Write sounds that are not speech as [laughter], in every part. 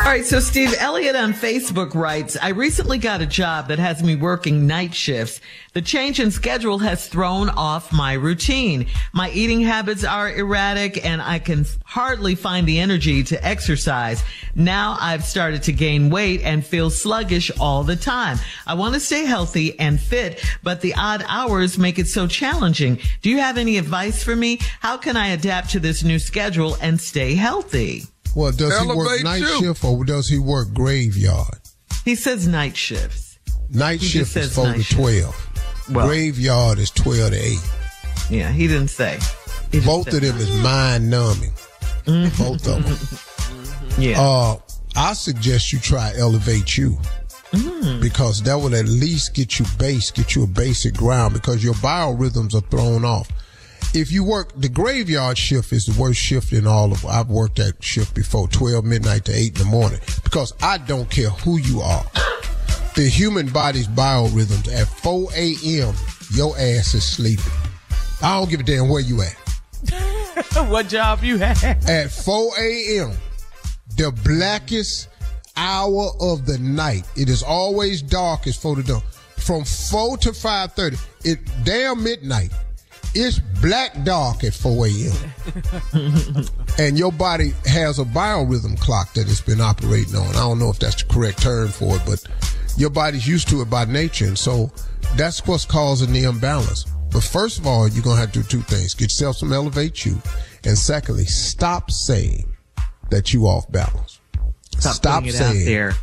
All right, so Steve Elliott on Facebook writes, I recently got a job that has me working night shifts. The change in schedule has thrown off my routine. My eating habits are erratic and I can hardly find the energy to exercise. Now I've started to gain weight and feel sluggish all the time. I want to stay healthy and fit, but the odd hours make it so challenging. Do you have any advice for me? How can I adapt to this new schedule and stay healthy? Well, does Elevate he work night you. shift or does he work graveyard? He says night shifts. Night He shift is says four to shift. twelve. Well- graveyard is twelve to eight. Yeah, he didn't say. He just Both said of them is mind numbing. Both of them. Yeah. Uh, I suggest you try elevate you. Mm. Because that will at least get you base, get you a basic ground because your biorhythms are thrown off. If you work, the graveyard shift is the worst shift in all of, I've worked that shift before, 12 midnight to 8 in the morning because I don't care who you are. The human body's biorhythms at 4 a.m., your ass is sleeping. I don't give a damn where you at. [laughs] what job you have? At 4 a.m., the blackest hour of the night. It is always darkest for the dawn. From 4 to 5.30, it damn midnight. It's black dark at 4 a.m. [laughs] and your body has a biorhythm clock that it's been operating on. I don't know if that's the correct term for it, but your body's used to it by nature. And so that's what's causing the imbalance. But first of all, you're going to have to do two things. Get yourself some elevate you. And secondly, stop saying that you off balance. Stop out saying there.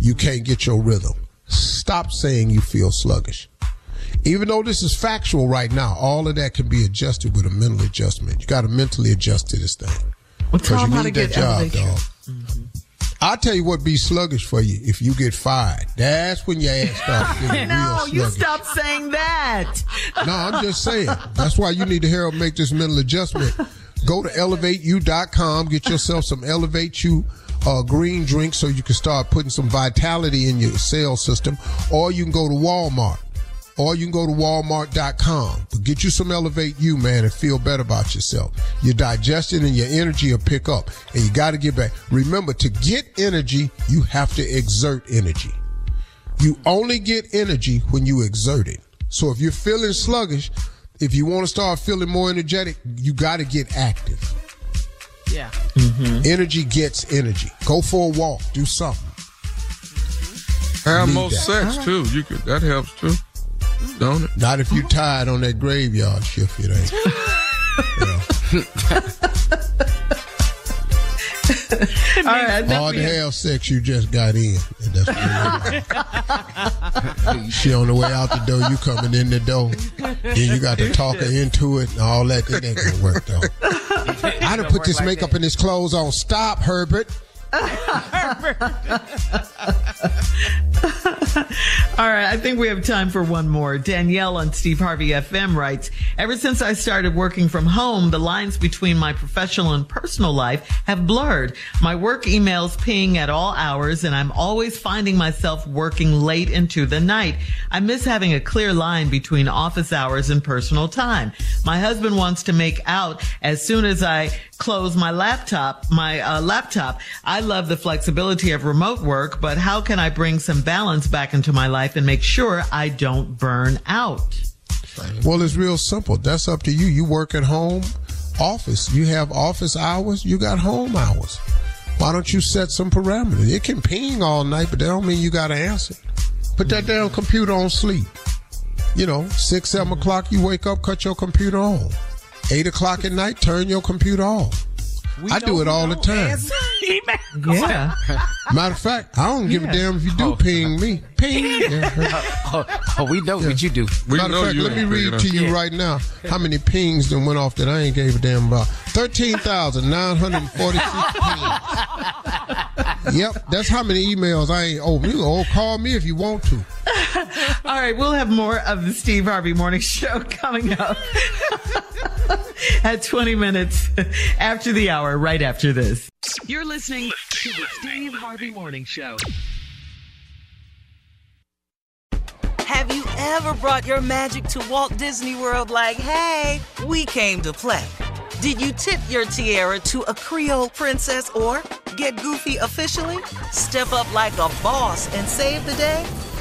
you can't get your rhythm. Stop saying you feel sluggish. Even though this is factual right now, all of that can be adjusted with a mental adjustment. You got to mentally adjust to this thing. Well, tell Because him you how to get job, elevate you. dog. I'll tell you what be sluggish for you if you get fired. That's when your ass starts [laughs] feeling No, real you stop saying that. [laughs] No, I'm just saying. That's why you need to help make this mental adjustment. Go to elevateyou.com, get yourself some Elevate You uh, green drink so you can start putting some vitality in your sales system. Or you can go to Walmart. Or you can go to walmart.com. But get you some Elevate You, man, and feel better about yourself. Your digestion and your energy will pick up. And you got to get back. Remember, to get energy, you have to exert energy. You only get energy when you exert it. So if you're feeling sluggish, if you want to start feeling more energetic, you got to get active. Yeah. Mm-hmm. Energy gets energy. Go for a walk. Do something. Have more that. sex too. You could that helps too, don't it? Not if you tied on that graveyard shift. It ain't. Yeah. [laughs] All right, I think Hard to have- have sex, you just got in. And that's what it is. [laughs] she on the way out the door, you coming in the door. Then you got to talk her into it and all that. It ain't gonna work though. [laughs] I done put this makeup and this clothes on. Stop, Herbert. [laughs] All right, I think we have time for one more. Danielle on Steve Harvey FM writes, ever since I started working from home, the lines between my professional and personal life have blurred. My work emails ping at all hours and I'm always finding myself working late into the night. I miss having a clear line between office hours and personal time. My husband wants to make out as soon as I close my laptop, my uh, laptop. I love the flexibility of remote work, but how can I bring some balance back into my life and make sure I don't burn out? Well, it's real simple. That's up to you. You work at home, office. You have office hours. You got home hours. Why don't you set some parameters? It can ping all night, but that don't mean you got to answer. Put that damn computer on sleep. You know, six, seven mm-hmm. o'clock, you wake up, cut your computer on. Eight o'clock at night, turn your computer off. I do it all the time. [laughs] Yeah. Matter of fact, I don't give a damn if you do oh. ping me. Ping. [laughs] Yeah. Oh, oh, we know what you do. We Matter of fact, you let me read to up. you right now how many pings that went off that I ain't gave a damn about. 13,946 pings. [laughs] Yep, that's how many emails I ain't. Oh, you oh, call me if you want to. [laughs] All right, we'll have more of the Steve Harvey Morning Show [laughs] coming up [laughs] at 20 minutes after the hour, right after this. You're listening to the Steve Harvey Morning Show. Have you ever brought your magic to Walt Disney World like, hey, we came to play? Did you tip your tiara to a Creole princess or get goofy officially? Step up like a boss and save the day?